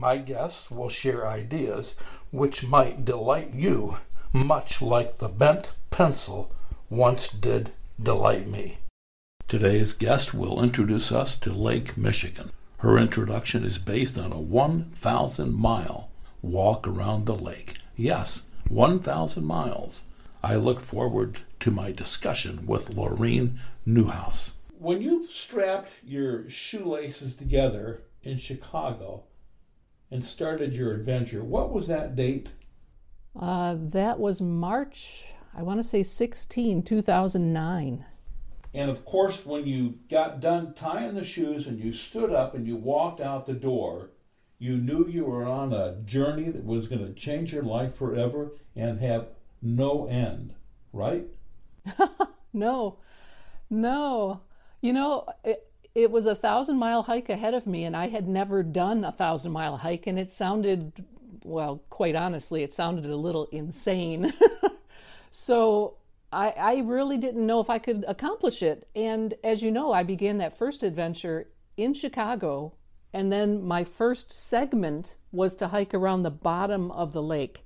My guests will share ideas which might delight you, much like the bent pencil once did delight me. Today's guest will introduce us to Lake Michigan. Her introduction is based on a 1,000 mile walk around the lake. Yes, 1,000 miles. I look forward to my discussion with Loreen Niewenhuis. When you strapped your shoelaces together in Chicago and started your adventure, what was that date? Uh, that was March, I want to say 16, 2009. And of course, when you got done tying the shoes and you stood up and you walked out the door, you knew you were on a journey that was going to change your life forever and have no end, right? no, no. You know, it, it was a thousand mile hike ahead of me, and I had never done a thousand mile hike, and it sounded, well, quite honestly, it sounded a little insane. so I, I really didn't know if I could accomplish it. And as you know, I began that first adventure in Chicago, and then my first segment was to hike around the bottom of the lake.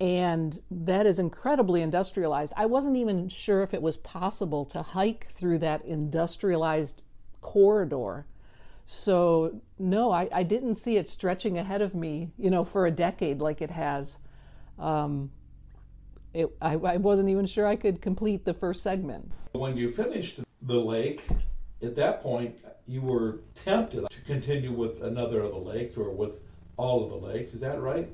And that is incredibly industrialized. I wasn't even sure if it was possible to hike through that industrialized corridor. So, no, I, I didn't see it stretching ahead of me, you know, for a decade like it has. Um, it, I, I wasn't even sure I could complete the first segment. When you finished the lake, at that point, you were tempted to continue with another of the lakes or with all of the lakes. Is that right?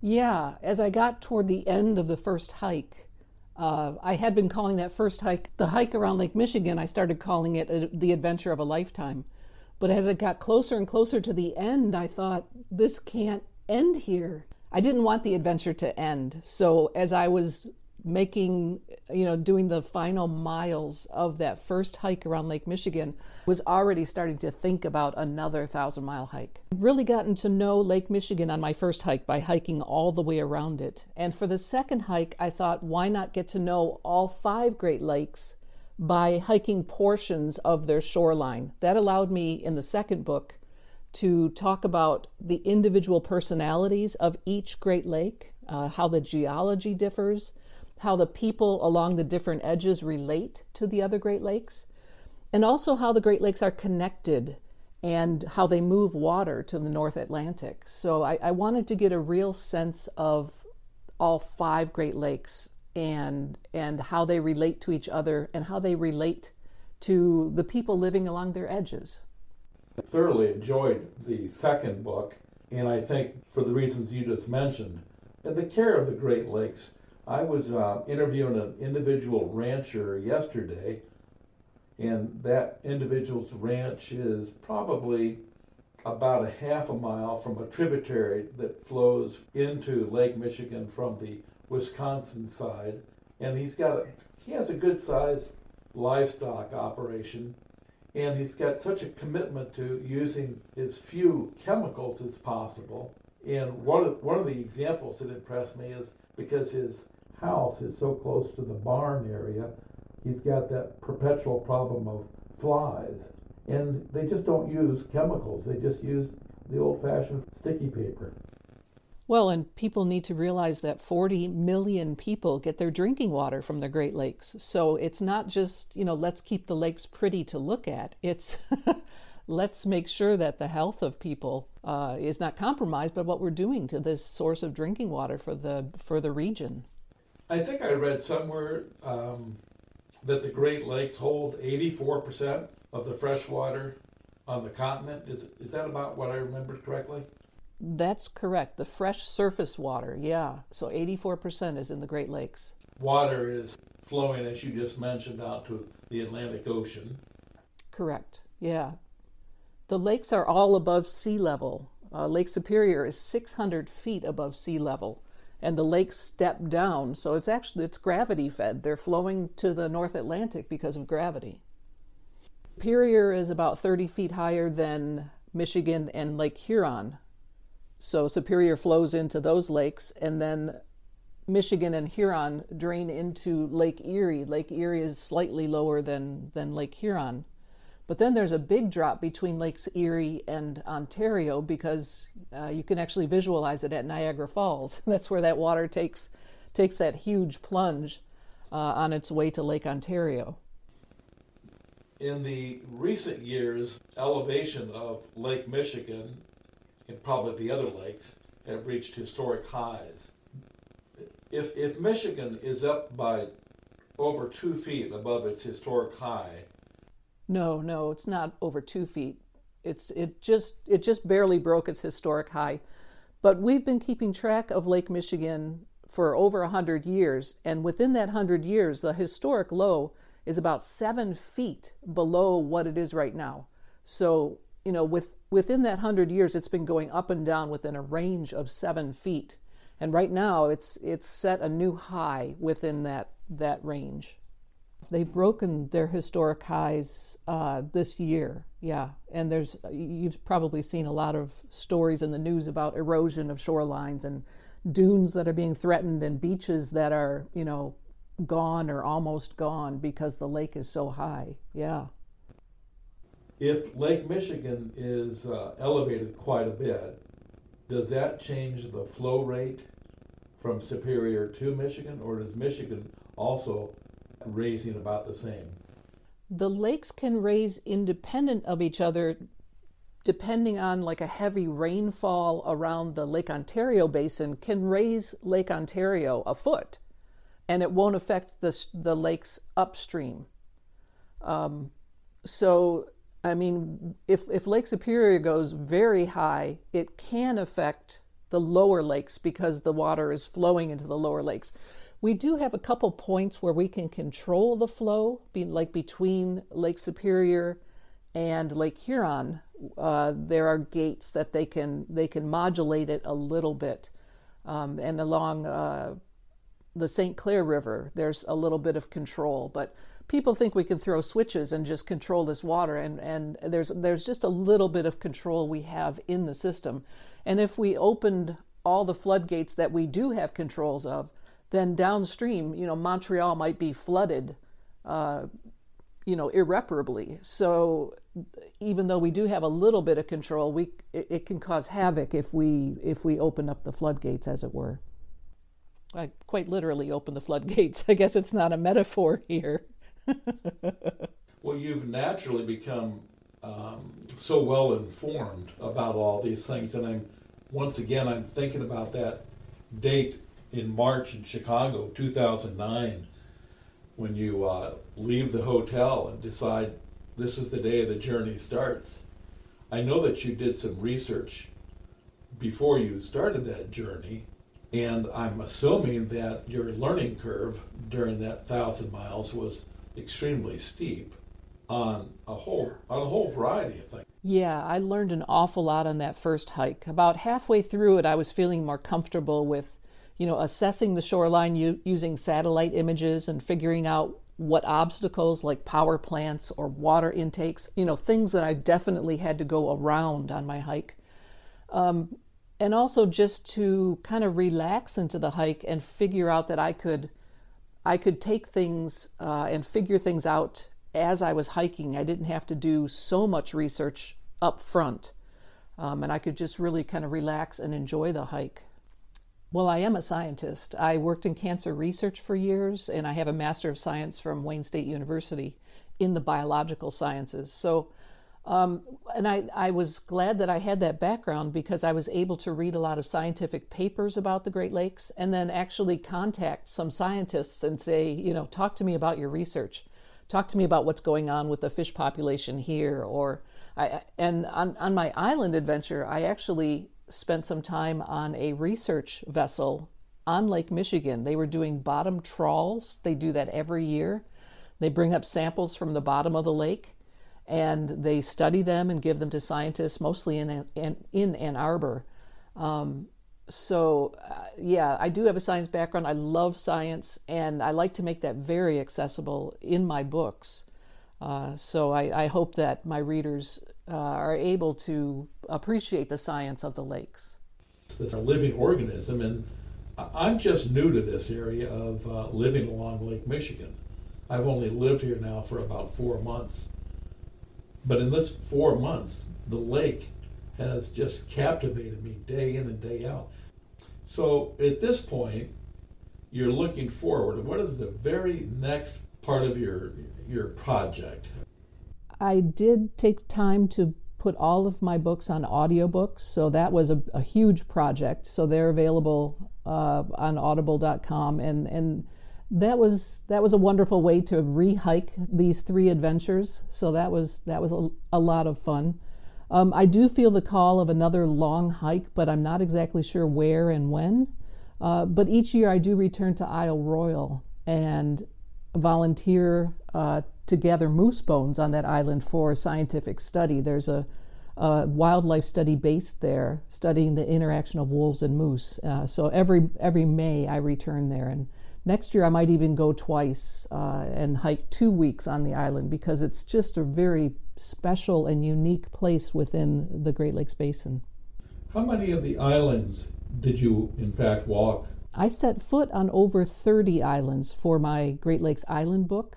Yeah. As I got toward the end of the first hike, uh, I had been calling that first hike the hike around Lake Michigan. I started calling it a, the adventure of a lifetime. But as it got closer and closer to the end, I thought, this can't end here. I didn't want the adventure to end. So as I was making, you know, doing the final miles of that first hike around Lake Michigan, was already starting to think about another thousand mile hike. Really gotten to know Lake Michigan on my first hike by hiking all the way around it. And for the second hike, I thought, why not get to know all five Great Lakes by hiking portions of their shoreline? That allowed me in the second book to talk about the individual personalities of each Great Lake, uh, how the geology differs, how the people along the different edges relate to the other Great Lakes, and also how the Great Lakes are connected and how they move water to the North Atlantic. So I, I wanted to get a real sense of all five Great Lakes and and how they relate to each other and how they relate to the people living along their edges thoroughly enjoyed the second book, and I think for the reasons you just mentioned, and the care of the Great Lakes. I was uh, interviewing an individual rancher yesterday, and that individual's ranch is probably about a half a mile from a tributary that flows into Lake Michigan from the Wisconsin side, and he's got a, he has a good sized livestock operation and he's got such a commitment to using as few chemicals as possible. And one of, one of the examples that impressed me is because his house is so close to the barn area, he's got that perpetual problem of flies. And they just don't use chemicals, they just use the old fashioned sticky paper. Well, and people need to realize that 40 million people get their drinking water from the Great Lakes. So it's not just, you know, let's keep the lakes pretty to look at. It's let's make sure that the health of people uh, is not compromised by what we're doing to this source of drinking water for the for the region. I think I read somewhere um, that the Great Lakes hold 84% of the fresh water on the continent. Is is that about what I remembered correctly? That's correct. The fresh surface water, yeah. So 84% is in the Great Lakes. Water is flowing, as you just mentioned, out to the Atlantic Ocean. Correct, yeah. The lakes are all above sea level. Uh, Lake Superior is 600 feet above sea level, and the lakes step down, so it's actually it's gravity fed. They're flowing to the North Atlantic because of gravity. Superior is about 30 feet higher than Michigan and Lake Huron, so Superior flows into those lakes, and then Michigan and Huron drain into Lake Erie. Lake Erie is slightly lower than, than Lake Huron. But then there's a big drop between Lakes Erie and Ontario because uh, you can actually visualize it at Niagara Falls. That's where that water takes takes that huge plunge uh, on its way to Lake Ontario. In the recent years, elevation of Lake Michigan and probably the other lakes have reached historic highs. If, if Michigan is up by over two feet above its historic high, no, no, it's not over two feet. It's it just it just barely broke its historic high. But we've been keeping track of Lake Michigan for over a hundred years, and within that hundred years, the historic low is about seven feet below what it is right now. So you know, with within that hundred years, it's been going up and down within a range of seven feet, and right now it's it's set a new high within that that range. They've broken their historic highs uh, this year, yeah. And there's you've probably seen a lot of stories in the news about erosion of shorelines and dunes that are being threatened and beaches that are you know gone or almost gone because the lake is so high. Yeah. If Lake Michigan is uh, elevated quite a bit, does that change the flow rate from Superior to Michigan, or does Michigan also raising about the same? The lakes can raise independent of each other depending on like a heavy rainfall around the Lake Ontario basin can raise Lake Ontario a foot and it won't affect the, the lakes upstream. Um, so I mean, if, if Lake Superior goes very high, it can affect the lower lakes because the water is flowing into the lower lakes. We do have a couple points where we can control the flow, like between Lake Superior and Lake Huron. Uh, there are gates that they can they can modulate it a little bit, um, and along uh, the St. Clair River, there's a little bit of control, but people think we can throw switches and just control this water and, and there's there's just a little bit of control we have in the system and if we opened all the floodgates that we do have controls of then downstream you know montreal might be flooded uh, you know irreparably so even though we do have a little bit of control we it, it can cause havoc if we if we open up the floodgates as it were I quite literally open the floodgates. I guess it's not a metaphor here. well, you've naturally become um, so well informed about all these things, and I'm once again I'm thinking about that date in March in Chicago, 2009, when you uh, leave the hotel and decide this is the day the journey starts. I know that you did some research before you started that journey, and I'm assuming that your learning curve during that thousand miles was extremely steep on a whole on a whole variety of things. Yeah, I learned an awful lot on that first hike. About halfway through it, I was feeling more comfortable with, you know, assessing the shoreline u- using satellite images and figuring out what obstacles like power plants or water intakes, you know, things that I definitely had to go around on my hike. Um, and also just to kind of relax into the hike and figure out that I could I could take things uh, and figure things out as I was hiking. I didn't have to do so much research up front. Um, and I could just really kind of relax and enjoy the hike. Well, I am a scientist. I worked in cancer research for years, and I have a Master of Science from Wayne State University in the biological sciences. So um, and I, I was glad that I had that background because I was able to read a lot of scientific papers about the Great Lakes and then actually contact some scientists and say, you know, talk to me about your research. Talk to me about what's going on with the fish population here. Or, I, and on, on my island adventure, I actually spent some time on a research vessel on Lake Michigan. They were doing bottom trawls, they do that every year. They bring up samples from the bottom of the lake and they study them and give them to scientists, mostly in in, in Ann Arbor. Um, so, uh, yeah, I do have a science background. I love science, and I like to make that very accessible in my books. Uh, so, I, I, hope that my readers uh, are able to appreciate the science of the lakes. It's a living organism, and I'm just new to this area of uh, living along Lake Michigan. I've only lived here now for about four months But in this four months, the lake has just captivated me day in and day out. So at this point, you're looking forward. What is the very next part of your your project? I did take time to put all of my books on audiobooks, so that was a, a huge project. So they're available uh, on Audible.com, and and that was that was a wonderful way to re-hike these three adventures. So that was that was a, a lot of fun. Um, I do feel the call of another long hike, but I'm not exactly sure where and when. Uh, but each year I do return to Isle Royale and volunteer uh, to gather moose bones on that island for scientific study. There's a, a wildlife study based there, studying the interaction of wolves and moose. Uh, so every every May I return there, and next year I might even go twice uh, and hike two weeks on the island because it's just a very special and unique place within the Great Lakes Basin. How many of the islands did you, in fact, walk? I set foot on over 30 islands for my Great Lakes Island book.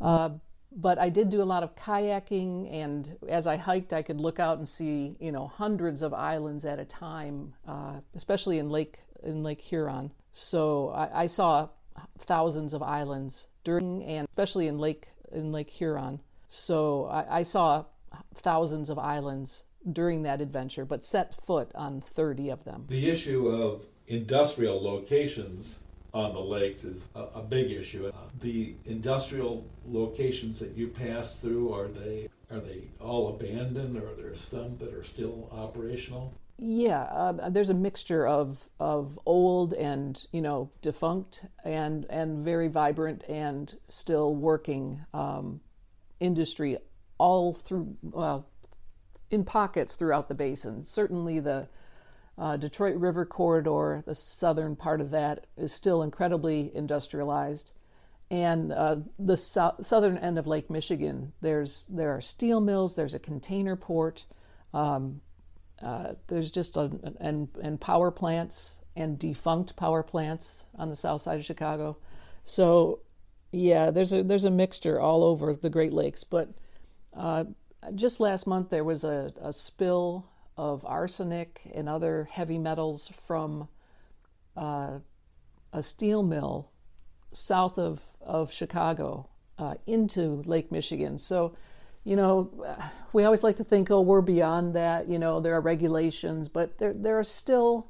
Uh, but I did do a lot of kayaking, and as I hiked, I could look out and see, you know, hundreds of islands at a time, uh, especially in Lake in Lake Huron. So I, I, saw thousands of islands during, and especially in Lake in Lake Huron. So I, I saw thousands of islands during that adventure, but set foot on 30 of them. The issue of industrial locations on the lakes is a, a big issue. Uh, the industrial locations that you pass through are they are they all abandoned, or are there some that are still operational? Yeah, uh, there's a mixture of of old and you know defunct and and very vibrant and still working um, industry all through well in pockets throughout the basin. Certainly the uh, Detroit River Corridor, the southern part of that, is still incredibly industrialized. And uh, the so- southern end of Lake Michigan, there's there are steel mills, there's a container port, um, uh, there's just a, and and power plants and defunct power plants on the south side of Chicago. So, yeah, there's a there's a mixture all over the Great Lakes. But uh, just last month there was a, a spill of arsenic and other heavy metals from uh, a steel mill south of, of Chicago uh, into Lake Michigan. So, you know, we always like to think, oh, we're beyond that. You know, there are regulations, but there there are still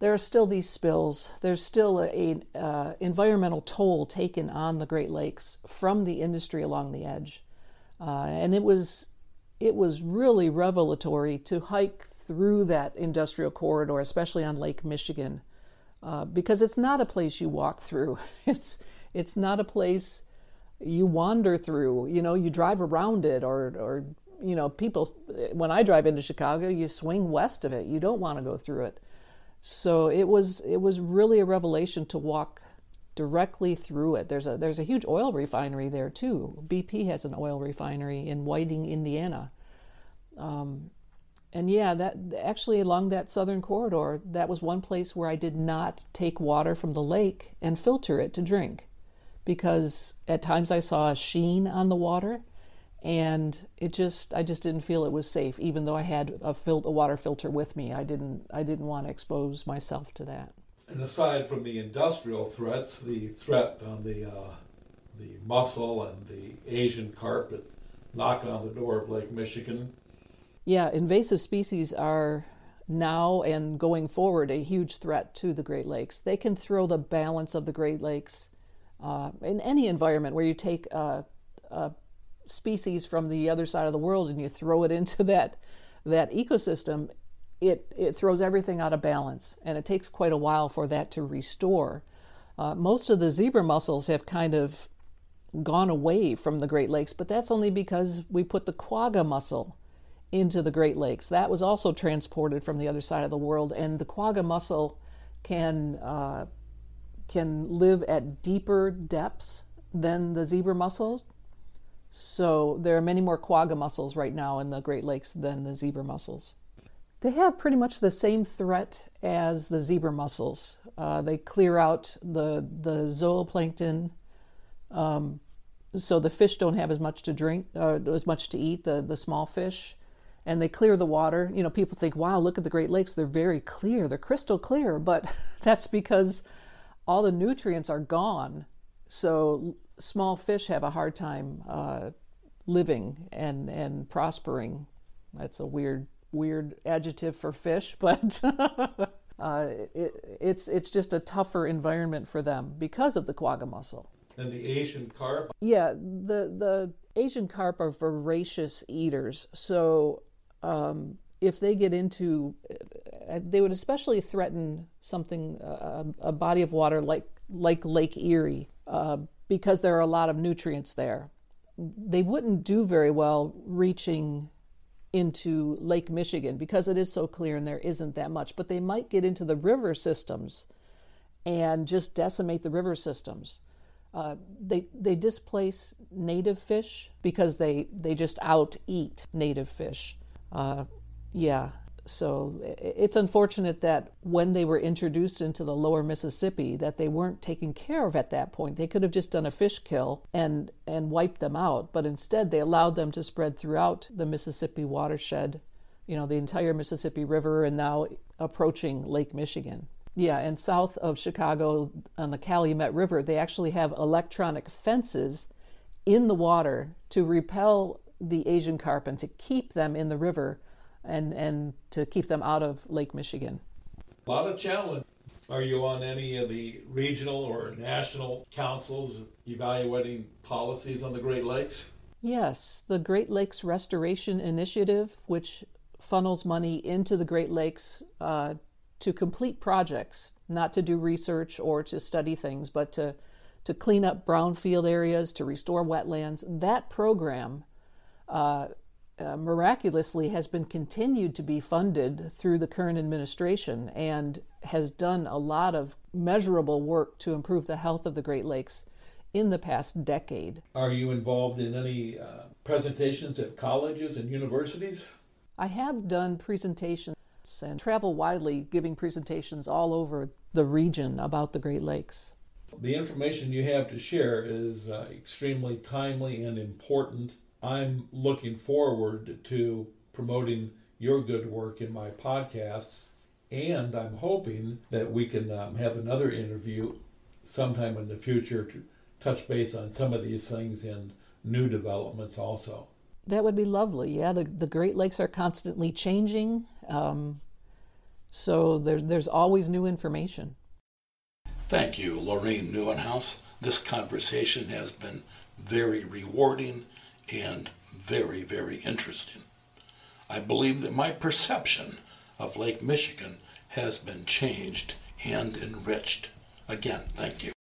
there are still these spills. There's still a, a uh, environmental toll taken on the Great Lakes from the industry along the edge, uh, and it was it was really revelatory to hike through that industrial corridor, especially on Lake Michigan, uh, because it's not a place you walk through. It's it's not a place you wander through. You know, you drive around it, or or you know, people. When I drive into Chicago, you swing west of it. You don't want to go through it. So it was it was really a revelation to walk directly through it. There's a there's a huge oil refinery there too. BP has an oil refinery in Whiting, Indiana. Um, and yeah, that actually along that southern corridor, that was one place where I did not take water from the lake and filter it to drink, because at times I saw a sheen on the water, and it just I just didn't feel it was safe, even though I had a, fil- a water filter with me. I didn't I didn't want to expose myself to that. And aside from the industrial threats, the threat on the uh, the mussel and the Asian carp knocking on the door of Lake Michigan yeah, invasive species are now and going forward a huge threat to the Great Lakes. They can throw the balance of the Great Lakes uh, in any environment where you take a, a, species from the other side of the world and you throw it into that that ecosystem. It it throws everything out of balance, and it takes quite a while for that to restore. Uh, most of the zebra mussels have kind of gone away from the Great Lakes, but that's only because we put the quagga mussel into the Great Lakes. That was also transported from the other side of the world, and the quagga mussel can uh, can live at deeper depths than the zebra mussel. So there are many more quagga mussels right now in the Great Lakes than the zebra mussels. They have pretty much the same threat as the zebra mussels. Uh, they clear out the the zooplankton um, so the fish don't have as much to drink, uh, as much to eat, the, the small fish, and they clear the water. You know, people think, wow, look at the Great Lakes, they're very clear, they're crystal clear, but that's because all the nutrients are gone. So small fish have a hard time uh, living and, and prospering. That's a weird, weird adjective for fish, but. Uh, it, it's it's just a tougher environment for them because of the quagga mussel. And the Asian carp? Yeah, the, the Asian carp are voracious eaters. So um, if they get into, uh, they would especially threaten something, uh, a body of water like, like Lake Erie, uh, because there are a lot of nutrients there. They wouldn't do very well reaching into Lake Michigan because it is so clear and there isn't that much, but they might get into the river systems and just decimate the river systems. Uh, they they displace native fish because they they just out eat native fish. Uh, yeah, so it's unfortunate that when they were introduced into the lower Mississippi that they weren't taken care of at that point. They could have just done a fish kill and and wiped them out, but instead they allowed them to spread throughout the Mississippi watershed, you know, the entire Mississippi River and now approaching Lake Michigan. Yeah, and south of Chicago on the Calumet River, they actually have electronic fences in the water to repel the Asian carp and to keep them in the river and, and to keep them out of Lake Michigan. A lot of challenge. Are you on any of the regional or national councils evaluating policies on the Great Lakes? Yes, the Great Lakes Restoration Initiative, which funnels money into the Great Lakes uh, to complete projects, not to do research or to study things, but to, to clean up brownfield areas, to restore wetlands. That program uh, uh, miraculously has been continued to be funded through the current administration and has done a lot of measurable work to improve the health of the Great Lakes in the past decade. Are you involved in any uh, presentations at colleges and universities? I have done presentations and travel widely giving presentations all over the region about the Great Lakes. The information you have to share is uh, extremely timely and important. I'm looking forward to promoting your good work in my podcasts, and I'm hoping that we can um, have another interview sometime in the future to touch base on some of these things and new developments also. That would be lovely. Yeah, the, the Great Lakes are constantly changing. Um, so there, there's always new information. Thank you, Loreen Niewenhuis. This conversation has been very rewarding and very, very interesting. I believe that my perception of Lake Michigan has been changed and enriched. Again, thank you.